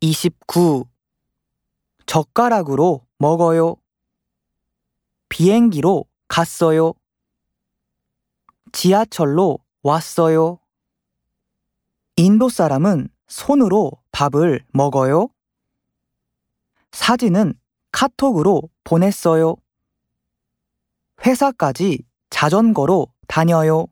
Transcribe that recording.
29. 젓가락으로 먹어요. 비행기로 갔어요. 지하철로 왔어요. 인도 사람은 손으로 밥을 먹어요. 사진은 카톡으로 보냈어요. 회사까지 자전거로 다녀요.